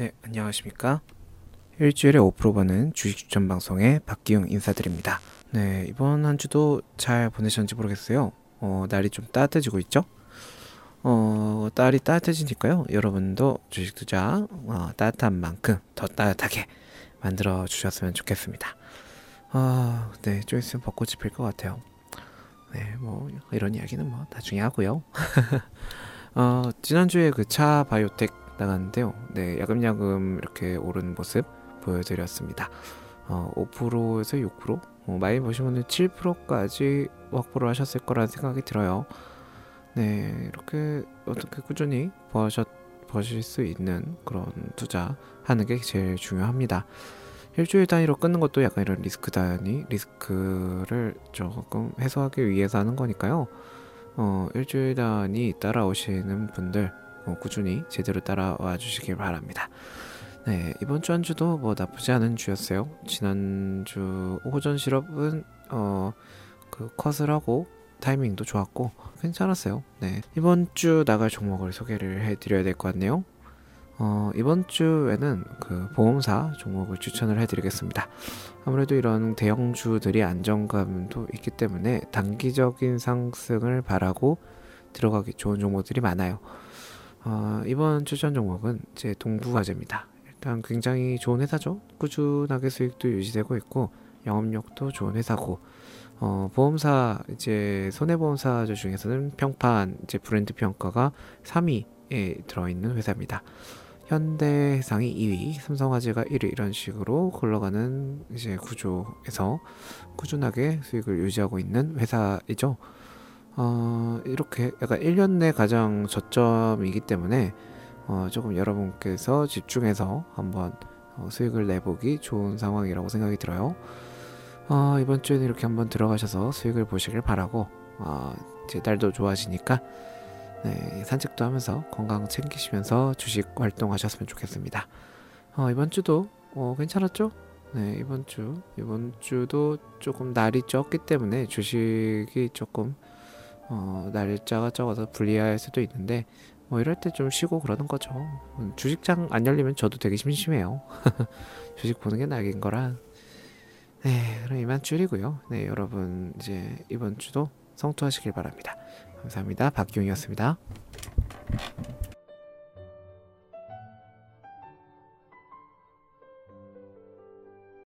네, 안녕하십니까. 일주일에 5% 버는 주식 추천 방송의 박기용 인사드립니다. 네, 이번 한 주도 잘 보내셨는지 모르겠어요. 어, 날이 좀 따뜻해지고 있죠? 어, 날이 따뜻해지니까요. 여러분도 주식 투자 어, 따뜻한 만큼 더 따뜻하게 만들어 주셨으면 좋겠습니다. 아, 네, 좀 있으면 벚꽃이 필 것 같아요. 네, 뭐 이런 이야기는 뭐 나중에 하고요. 어, 지난주에 그 차 바이오텍 나갔는데요. 네, 야금야금 이렇게 오른 모습 보여드렸습니다. 어, 5%에서 6%, 어, 많이 보시면 7%까지 확보를 하셨을 거라는 생각이 들어요. 네, 이렇게 어떻게 꾸준히 버셨, 버실 수 있는 그런 투자 하는 게 제일 중요합니다. 일주일 단위로 끊는 것도 약간 이런 리스크 단위, 리스크를 조금 해소하기 위해서 하는 거니까요. 어, 일주일 단위 따라오시는 분들 어, 꾸준히 제대로 따라와 주시길 바랍니다. 네, 이번 주 한 주도 뭐 나쁘지 않은 주였어요. 지난주 오전 실업은 어, 그 컷을 하고 타이밍도 좋았고 괜찮았어요. 네, 이번 주 나갈 종목을 소개를 해드려야 될 것 같네요. 어, 이번 주에는 그 보험사 종목을 추천을 해드리겠습니다. 아무래도 이런 대형주들이 안정감도 있기 때문에 단기적인 상승을 바라고 들어가기 좋은 종목들이 많아요. 어, 이번 추천 종목은 제 동부화재입니다. 일단 굉장히 좋은 회사죠. 꾸준하게 수익도 유지되고 있고 영업력도 좋은 회사고 어, 보험사 이제 손해보험사들 중에서는 평판 이제 브랜드 평가가 3위에 들어있는 회사입니다. 현대해상이 2위, 삼성화재가 1위 이런 식으로 흘러가는 이제 구조에서 꾸준하게 수익을 유지하고 있는 회사이죠. 어, 이렇게 약간 1년 내 가장 저점이기 때문에 어, 조금 여러분께서 집중해서 한번 어, 수익을 내보기 좋은 상황이라고 생각이 들어요. 어, 이번 주에는 이렇게 한번 들어가셔서 수익을 보시길 바라고 어, 제 날도 좋아지니까 네, 산책도 하면서 건강 챙기시면서 주식 활동하셨으면 좋겠습니다. 어, 이번 주도 어, 괜찮았죠? 네, 이번 주 이번 주도 조금 날이 적기 때문에 주식이 조금 어, 날짜가 적어서 불리할 수도 있는데 뭐 이럴 때 좀 쉬고 그러는 거죠. 음, 주식장 안 열리면 저도 되게 심심해요. 주식 보는 게 낙인 거라. 네, 그럼 이만 줄이고요. 네, 여러분 이제 이번 주도 성투하시길 바랍니다. 감사합니다. 박기용이었습니다.